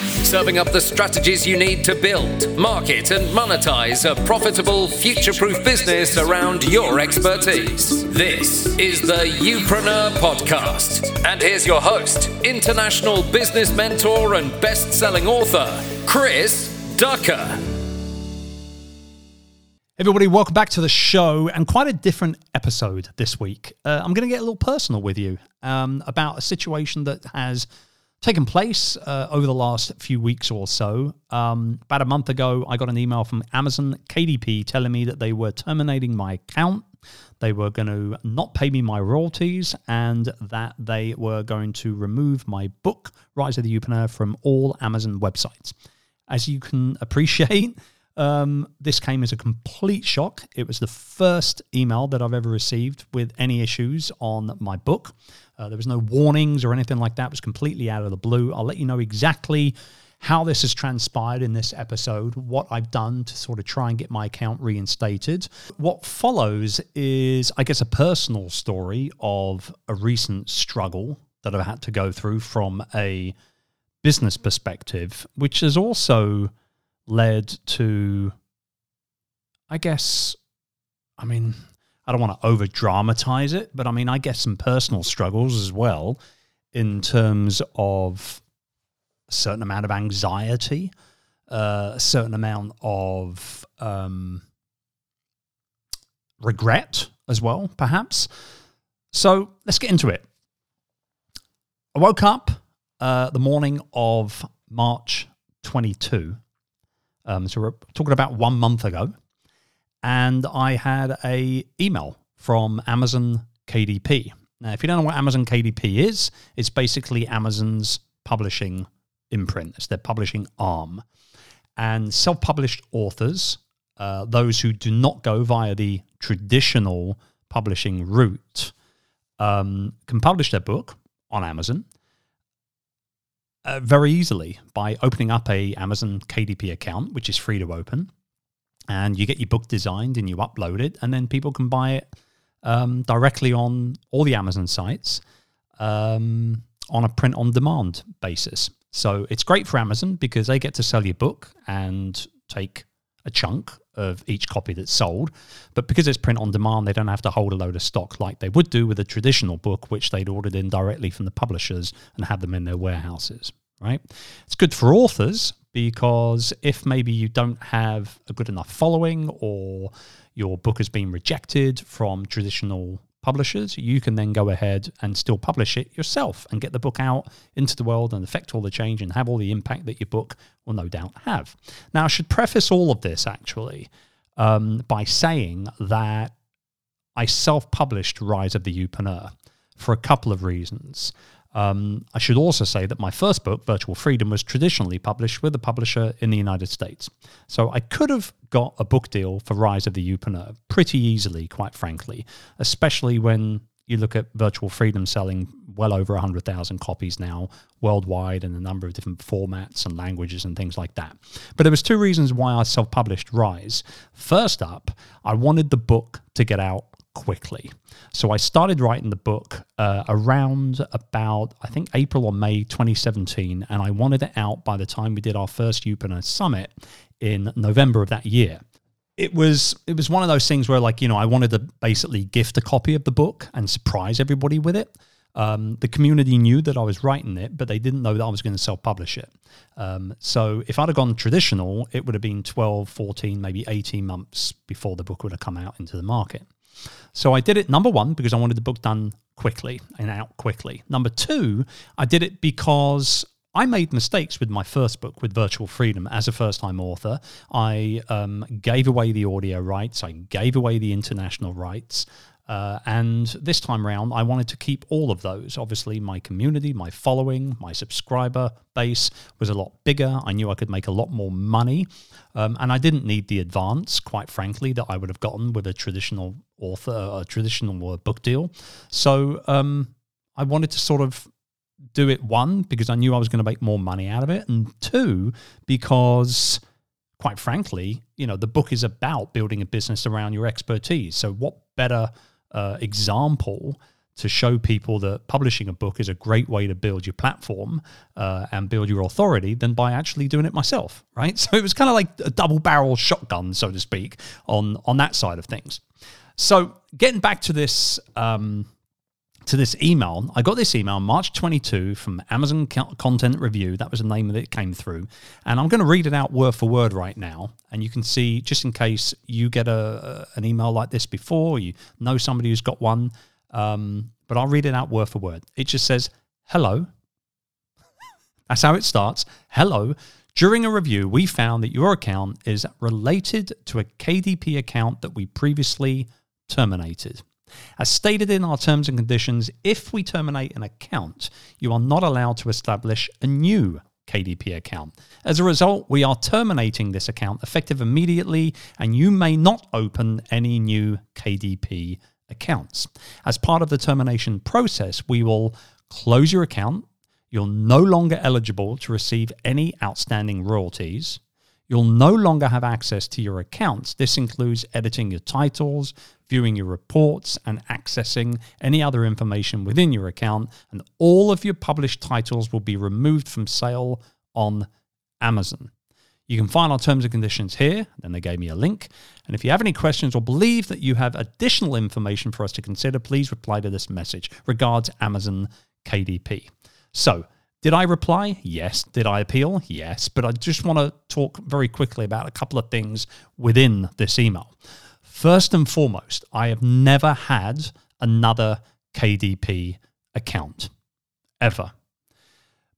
serving up the strategies you need to build, market, and monetize a profitable, future proof business around your expertise. This is the Youpreneur Podcast. And here's your host, international business mentor and best selling author, Chris Ducker. Everybody, welcome back to the show and quite a different episode this week. Uh, I'm going to get a little personal with you um, about a situation that has taken place uh, over the last few weeks or so. Um, about a month ago, I got an email from Amazon KDP telling me that they were terminating my account. They were going to not pay me my royalties and that they were going to remove my book, Rise of the Youpreneur, from all Amazon websites. As you can appreciate, um, this came as a complete shock. It was the first email that I've ever received with any issues on my book. Uh, there was no warnings or anything like that. It was completely out of the blue. I'll let you know exactly how this has transpired in this episode, what I've done to sort of try and get my account reinstated. What follows is, I guess, a personal story of a recent struggle that I've had to go through from a business perspective, which is also led to, I guess, I mean, I don't want to over dramatize it, but I mean, I guess some personal struggles as well in terms of a certain amount of anxiety, uh, a certain amount of um, regret as well, perhaps. So let's get into it. I woke up uh, the morning of March 22. Um, so we're talking about one month ago and I had a email from Amazon KDP. Now, if you don't know what Amazon KDP is, it's basically Amazon's publishing imprint. It's their publishing arm. And self published authors, uh, those who do not go via the traditional publishing route, um, can publish their book on Amazon uh, very easily by opening up a Amazon KDP account, which is free to open and you get your book designed and you upload it, and then people can buy it um, directly on all the Amazon sites um, on a print on demand basis. So it's great for Amazon because they get to sell your book and take a chunk of each copy that's sold. But because it's print on demand, they don't have to hold a load of stock like they would do with a traditional book, which they'd ordered in directly from the publishers and had them in their warehouses. Right? It's good for authors because if maybe you don't have a good enough following or your book has been rejected from traditional publishers, you can then go ahead and still publish it yourself and get the book out into the world and affect all the change and have all the impact that your book will no doubt have. Now, I should preface all of this actually um, by saying that I self published Rise of the Youpreneur for a couple of reasons. Um, I should also say that my first book, Virtual Freedom, was traditionally published with a publisher in the United States. So I could have got a book deal for Rise of the Youpreneur pretty easily, quite frankly, especially when you look at Virtual Freedom selling well over 100,000 copies now worldwide in a number of different formats and languages and things like that. But there was two reasons why I self-published Rise. First up, I wanted the book to get out quickly. So I started writing the book uh, around about, I think, April or May 2017, and I wanted it out by the time we did our first Youpreneur Summit in November of that year. It was it was one of those things where like you know I wanted to basically gift a copy of the book and surprise everybody with it. Um, the community knew that I was writing it, but they didn't know that I was going to self publish it. Um, so if I'd have gone traditional, it would have been 12, 14, maybe 18 months before the book would have come out into the market. So I did it number one because I wanted the book done quickly and out quickly. Number two, I did it because I made mistakes with my first book, with Virtual Freedom, as a first time author. I um, gave away the audio rights, I gave away the international rights. Uh, and this time around, I wanted to keep all of those. Obviously, my community, my following, my subscriber base was a lot bigger. I knew I could make a lot more money. Um, and I didn't need the advance, quite frankly, that I would have gotten with a traditional author, a traditional book deal. So um, I wanted to sort of do it one, because I knew I was going to make more money out of it. And two, because quite frankly, you know, the book is about building a business around your expertise. So what better uh, example to show people that publishing a book is a great way to build your platform uh, and build your authority than by actually doing it myself, right? So it was kind of like a double barrel shotgun, so to speak, on on that side of things. So getting back to this. Um, to this email. I got this email March 22 from Amazon Content Review. That was the name that it came through. And I'm going to read it out word for word right now. And you can see, just in case you get a, an email like this before, you know somebody who's got one, um, but I'll read it out word for word. It just says, Hello. That's how it starts. Hello. During a review, we found that your account is related to a KDP account that we previously terminated. As stated in our terms and conditions, if we terminate an account, you are not allowed to establish a new KDP account. As a result, we are terminating this account effective immediately, and you may not open any new KDP accounts. As part of the termination process, we will close your account. You're no longer eligible to receive any outstanding royalties. You'll no longer have access to your accounts. This includes editing your titles, viewing your reports, and accessing any other information within your account. And all of your published titles will be removed from sale on Amazon. You can find our terms and conditions here. Then they gave me a link. And if you have any questions or believe that you have additional information for us to consider, please reply to this message. Regards, Amazon KDP. So, did I reply? Yes. Did I appeal? Yes. But I just want to talk very quickly about a couple of things within this email. First and foremost, I have never had another KDP account ever.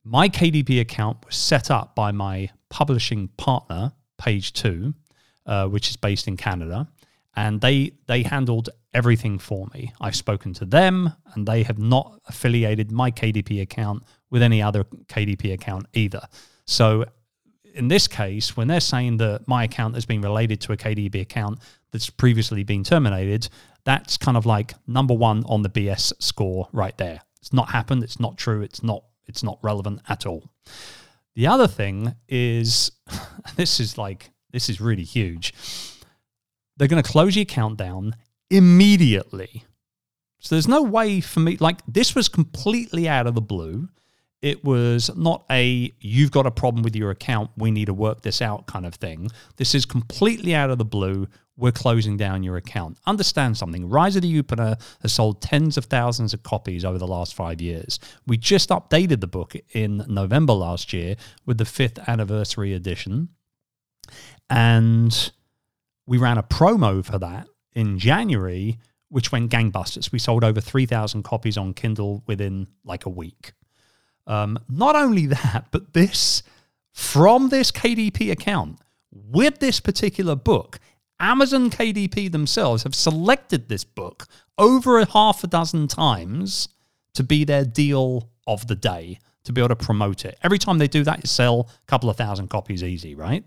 My KDP account was set up by my publishing partner, Page Two, uh, which is based in Canada, and they they handled everything for me. I've spoken to them, and they have not affiliated my KDP account with any other KDP account either. So in this case, when they're saying that my account has been related to a KDP account that's previously been terminated, that's kind of like number one on the BS score right there. It's not happened. It's not true. It's not. It's not relevant at all. The other thing is, this is like this is really huge. They're going to close your account down immediately. So there's no way for me. Like this was completely out of the blue it was not a you've got a problem with your account we need to work this out kind of thing. This is completely out of the blue. We're closing down your account. Understand something. Rise of the Youpreneur has sold tens of thousands of copies over the last five years. We just updated the book in november last year with the fifth anniversary edition. And we ran a promo for that in january which went gangbusters. We sold over 3000 copies on kindle within like a week um, not only that, but this from this KDP account with this particular book, Amazon KDP themselves have selected this book over a half a dozen times to be their deal of the day to be able to promote it. Every time they do that, you sell a couple of thousand copies easy, right?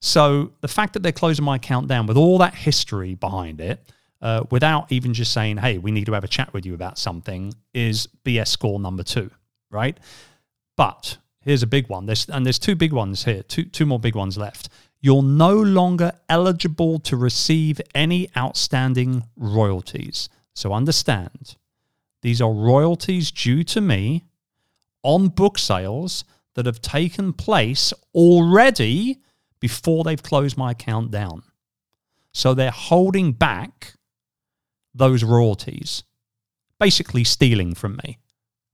So the fact that they're closing my account down with all that history behind it, uh, without even just saying, hey, we need to have a chat with you about something, is BS score number two right? But here's a big one. There's, and there's two big ones here, two, two more big ones left. You're no longer eligible to receive any outstanding royalties. So understand, these are royalties due to me on book sales that have taken place already before they've closed my account down. So they're holding back those royalties, basically stealing from me,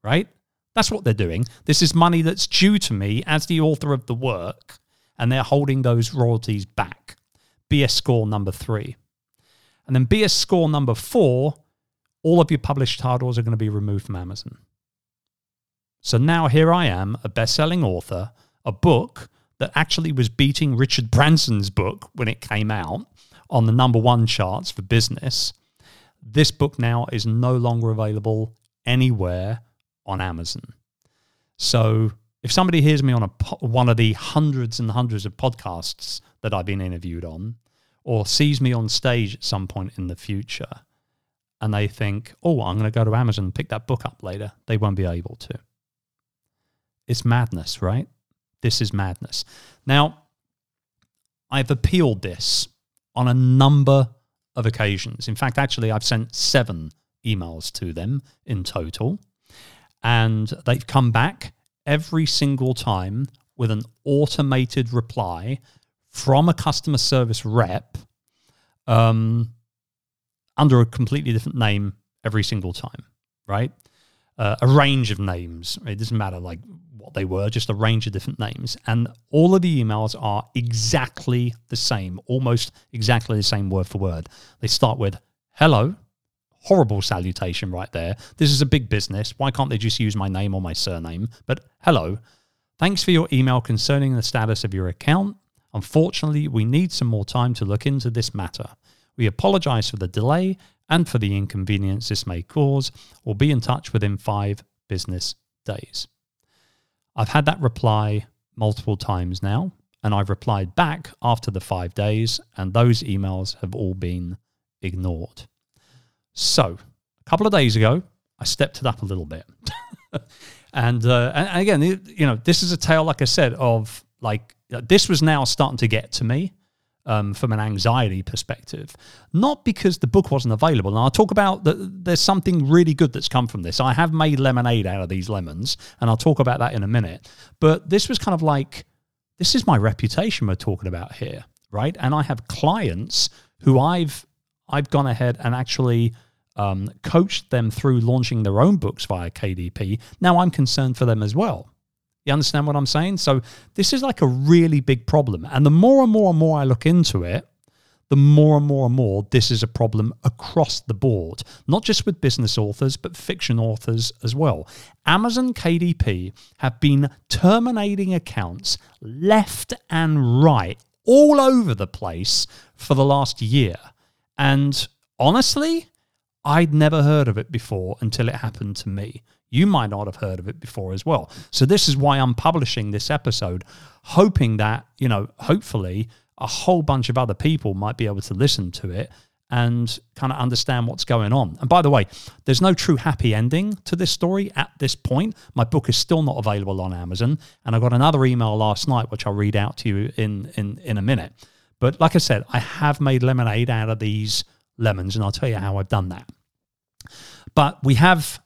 right? That's what they're doing. This is money that's due to me as the author of the work, and they're holding those royalties back. BS score number three. And then BS score number four, all of your published titles are going to be removed from Amazon. So now here I am, a best selling author, a book that actually was beating Richard Branson's book when it came out on the number one charts for business. This book now is no longer available anywhere on Amazon. So if somebody hears me on a one of the hundreds and hundreds of podcasts that I've been interviewed on, or sees me on stage at some point in the future, and they think, "Oh, I'm going to go to Amazon and pick that book up later," they won't be able to. It's madness, right? This is madness. Now, I've appealed this on a number of occasions. In fact, actually, I've sent seven emails to them in total. And they've come back every single time with an automated reply from a customer service rep um, under a completely different name every single time, right? Uh, a range of names. It doesn't matter like what they were, just a range of different names. And all of the emails are exactly the same, almost exactly the same word for word. They start with hello, horrible salutation right there. This is a big business. Why can't they just use my name or my surname? But hello, thanks for your email concerning the status of your account. Unfortunately, we need some more time to look into this matter. We apologize for the delay and for the inconvenience this may cause. We'll be in touch within five business days. I've had that reply multiple times now, and I've replied back after the five days, and those emails have all been ignored. So, a couple of days ago, I stepped it up a little bit. and, uh, and again, you know, this is a tale, like I said, of like this was now starting to get to me um, from an anxiety perspective. Not because the book wasn't available. And I'll talk about that. There's something really good that's come from this. I have made lemonade out of these lemons, and I'll talk about that in a minute. But this was kind of like, this is my reputation we're talking about here, right? And I have clients who I've I've gone ahead and actually um, coached them through launching their own books via KDP. Now I'm concerned for them as well you understand what I'm saying? So this is like a really big problem. And the more and more and more I look into it, the more and more and more this is a problem across the board, not just with business authors, but fiction authors as well. Amazon KDP have been terminating accounts left and right all over the place for the last year. And honestly, I'd never heard of it before until it happened to me. You might not have heard of it before as well. So this is why I'm publishing this episode, hoping that, you know, hopefully a whole bunch of other people might be able to listen to it and kind of understand what's going on. And by the way, there's no true happy ending to this story at this point. My book is still not available on Amazon, and I got another email last night which I'll read out to you in in in a minute. But like I said, I have made lemonade out of these lemons, and I'll tell you how I've done that. But we have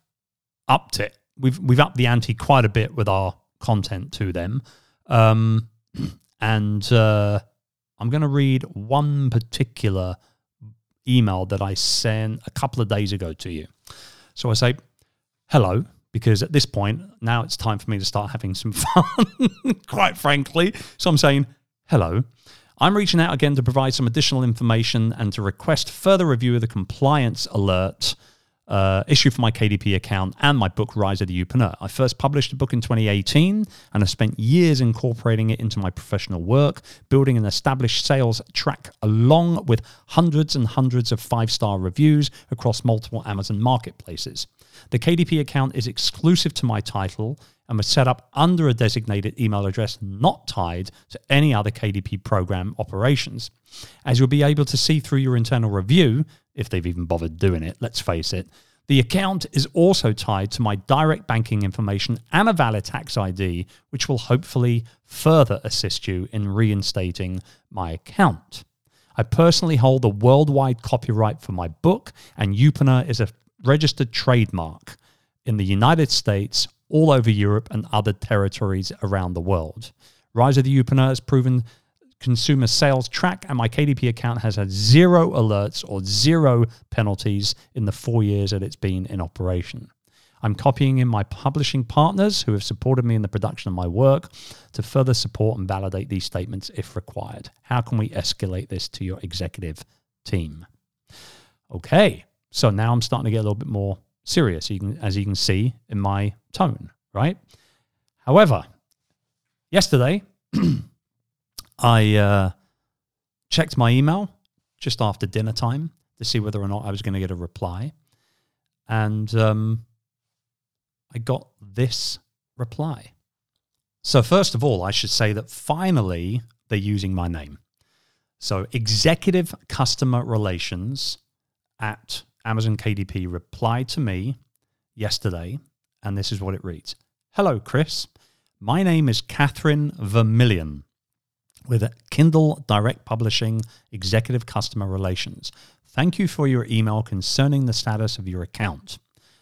upped it. We've we've upped the ante quite a bit with our content to them, um, and uh, I'm going to read one particular email that I sent a couple of days ago to you. So I say, "Hello." Because at this point, now it's time for me to start having some fun, quite frankly. So I'm saying, hello. I'm reaching out again to provide some additional information and to request further review of the compliance alert uh, issue for my KDP account and my book, Rise of the Youpreneur. I first published a book in 2018 and I've spent years incorporating it into my professional work, building an established sales track along with hundreds and hundreds of five star reviews across multiple Amazon marketplaces. The KDP account is exclusive to my title and was set up under a designated email address not tied to any other KDP program operations. As you'll be able to see through your internal review, if they've even bothered doing it, let's face it. The account is also tied to my direct banking information and a valid tax ID, which will hopefully further assist you in reinstating my account. I personally hold the worldwide copyright for my book, and Youpreneur is a registered trademark in the United States, all over Europe, and other territories around the world. Rise of the Youpreneur has proven consumer sales track, and my KDP account has had zero alerts or zero penalties in the four years that it's been in operation. I'm copying in my publishing partners who have supported me in the production of my work to further support and validate these statements if required. How can we escalate this to your executive team? Okay, so now I'm starting to get a little bit more serious, you can, as you can see in my tone, right? However, yesterday, I uh, checked my email just after dinner time to see whether or not I was going to get a reply. And um, I got this reply. So, first of all, I should say that finally they're using my name. So, Executive Customer Relations at Amazon KDP replied to me yesterday, and this is what it reads Hello, Chris. My name is Catherine Vermillion. With Kindle Direct Publishing Executive Customer Relations. Thank you for your email concerning the status of your account.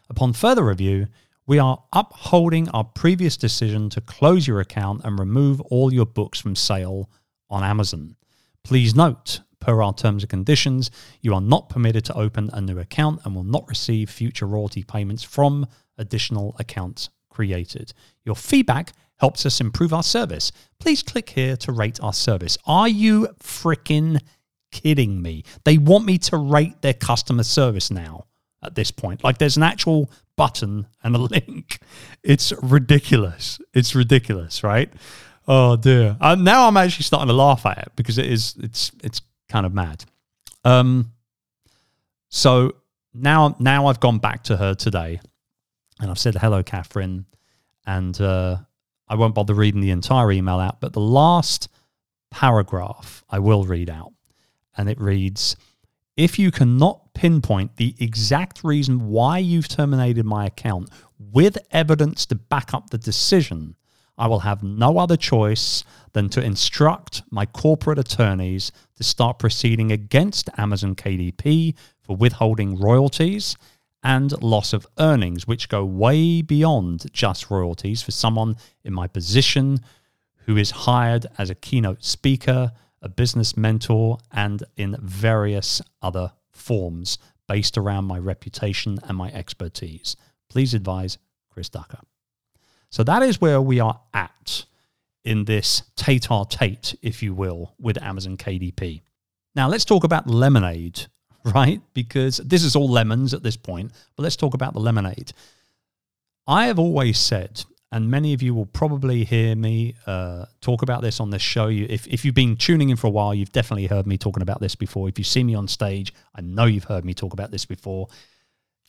Upon further review, we are upholding our previous decision to close your account and remove all your books from sale on Amazon. Please note, per our terms and conditions, you are not permitted to open a new account and will not receive future royalty payments from additional accounts created. Your feedback helps us improve our service. Please click here to rate our service. Are you freaking kidding me? They want me to rate their customer service now at this point. Like there's an actual button and a link. It's ridiculous. It's ridiculous, right? Oh dear. Uh, now I'm actually starting to laugh at it because it is it's it's kind of mad. Um so now now I've gone back to her today and I've said hello Catherine and uh I won't bother reading the entire email out, but the last paragraph I will read out. And it reads If you cannot pinpoint the exact reason why you've terminated my account with evidence to back up the decision, I will have no other choice than to instruct my corporate attorneys to start proceeding against Amazon KDP for withholding royalties and loss of earnings, which go way beyond just royalties for someone in my position who is hired as a keynote speaker, a business mentor, and in various other forms based around my reputation and my expertise. Please advise Chris Ducker. So that is where we are at in this tate a tate, if you will, with Amazon KDP. Now let's talk about lemonade right? Because this is all lemons at this point, but let's talk about the lemonade. I have always said, and many of you will probably hear me uh, talk about this on this show. You, if, if you've been tuning in for a while, you've definitely heard me talking about this before. If you see me on stage, I know you've heard me talk about this before.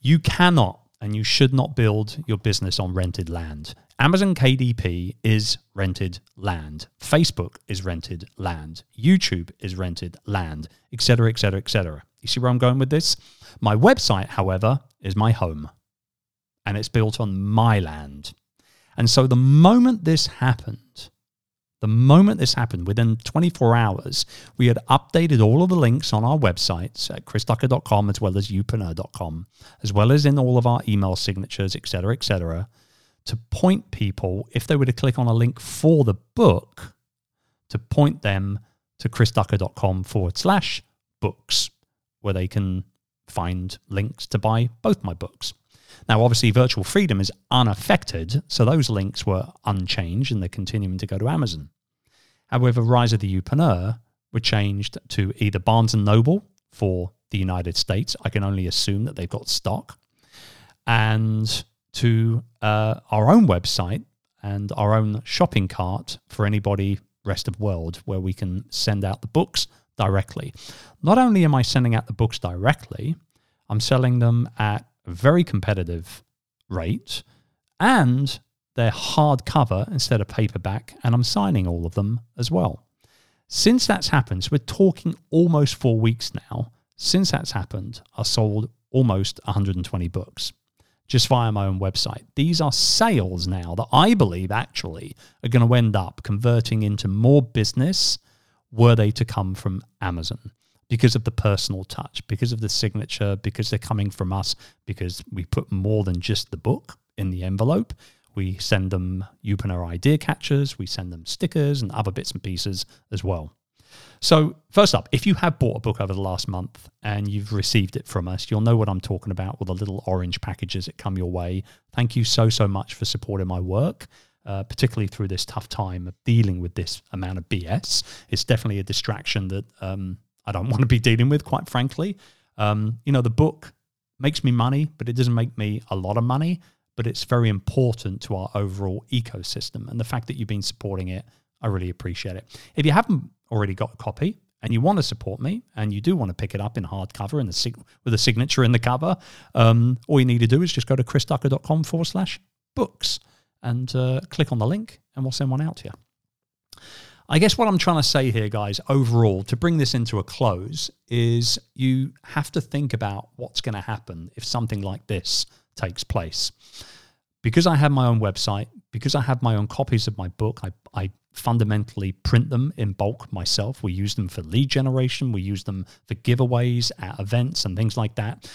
You cannot and you should not build your business on rented land. Amazon KDP is rented land. Facebook is rented land. YouTube is rented land, etc., etc., etc. You see where I'm going with this? My website, however, is my home and it's built on my land. And so the moment this happened, the moment this happened, within 24 hours, we had updated all of the links on our websites at chrisducker.com as well as youpreneur.com, as well as in all of our email signatures, etc., etc., to point people, if they were to click on a link for the book, to point them to chrisducker.com forward slash books where they can find links to buy both my books. Now, obviously, Virtual Freedom is unaffected, so those links were unchanged and they're continuing to go to Amazon. However, Rise of the Youpreneur were changed to either Barnes and Noble for the United States. I can only assume that they've got stock, and to uh, our own website and our own shopping cart for anybody rest of world, where we can send out the books directly. Not only am I sending out the books directly, I'm selling them at a very competitive rate and they're hardcover instead of paperback, and I'm signing all of them as well. Since that's happened, so we're talking almost four weeks now. Since that's happened, I sold almost 120 books just via my own website. These are sales now that I believe actually are going to end up converting into more business were they to come from Amazon because of the personal touch, because of the signature, because they're coming from us, because we put more than just the book in the envelope. We send them Youpreneur idea catchers, we send them stickers and other bits and pieces as well. So, first up, if you have bought a book over the last month and you've received it from us, you'll know what I'm talking about with the little orange packages that come your way. Thank you so, so much for supporting my work uh, particularly through this tough time of dealing with this amount of BS. It's definitely a distraction that um, I don't want to be dealing with, quite frankly. Um, you know, the book makes me money, but it doesn't make me a lot of money. But it's very important to our overall ecosystem. And the fact that you've been supporting it, I really appreciate it. If you haven't already got a copy, and you want to support me and you do want to pick it up in hardcover and the sig- with a signature in the cover, um, all you need to do is just go to chrisducker.com forward slash books and uh, click on the link and we'll send one out to you. I guess what I'm trying to say here, guys, overall, to bring this into a close, is you have to think about what's going to happen if something like this takes place. Because I have my own website, because I have my own copies of my book, I, I fundamentally print them in bulk myself. We use them for lead generation, we use them for giveaways at events and things like that.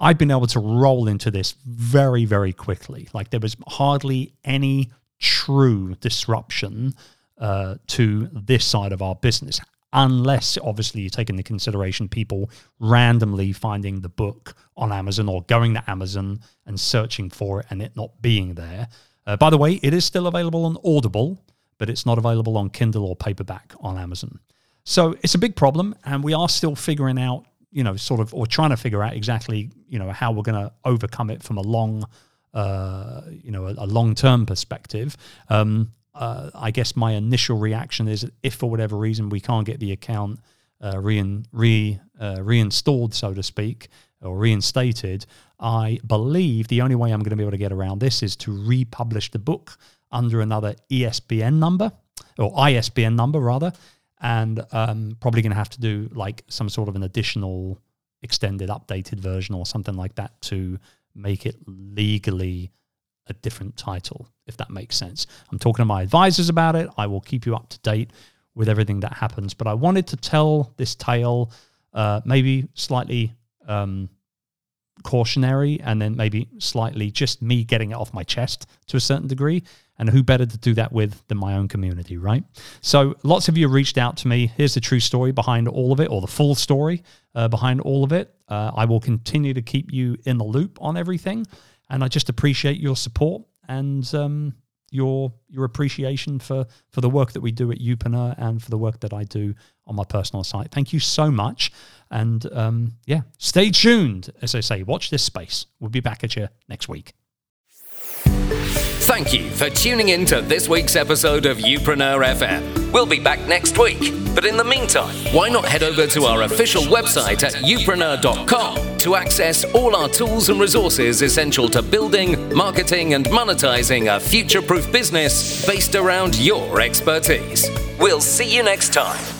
I've been able to roll into this very, very quickly. Like there was hardly any true disruption uh, to this side of our business, unless obviously you take into consideration people randomly finding the book on Amazon or going to Amazon and searching for it and it not being there. Uh, by the way, it is still available on Audible, but it's not available on Kindle or paperback on Amazon. So it's a big problem, and we are still figuring out you know, sort of, or trying to figure out exactly, you know, how we're going to overcome it from a long, uh, you know, a, a long term perspective. Um, uh, I guess my initial reaction is if for whatever reason we can't get the account uh, re, re uh, reinstalled, so to speak, or reinstated, I believe the only way I'm going to be able to get around this is to republish the book under another ESBN number or ISBN number rather, and um, probably going to have to do like some sort of an additional extended updated version or something like that to make it legally a different title if that makes sense. I'm talking to my advisors about it. I will keep you up to date with everything that happens. But i wanted to tell this tale uh, maybe slightly um, cautionary and then maybe slightly just me getting it off my chest to a certain degree. And who better to do that with than my own community, right? So lots of you reached out to me. Here's the true story behind all of it, or the full story uh, behind all of it. Uh, I will continue to keep you in the loop on everything. And I just appreciate your support. And um, your your appreciation for for the work that we do at Youpreneur and for the work that I do on my personal site. Thank you so much, and um, yeah, stay tuned. As I say, watch this space. We'll be back at you next week. Thank you for tuning in to this week's episode of Youpreneur FM. We'll be back next week, but in the meantime, why not head over to our official website at youpreneur.com to access all our tools and resources essential to building, marketing, and monetizing a future proof business based around your expertise. We'll see you next time.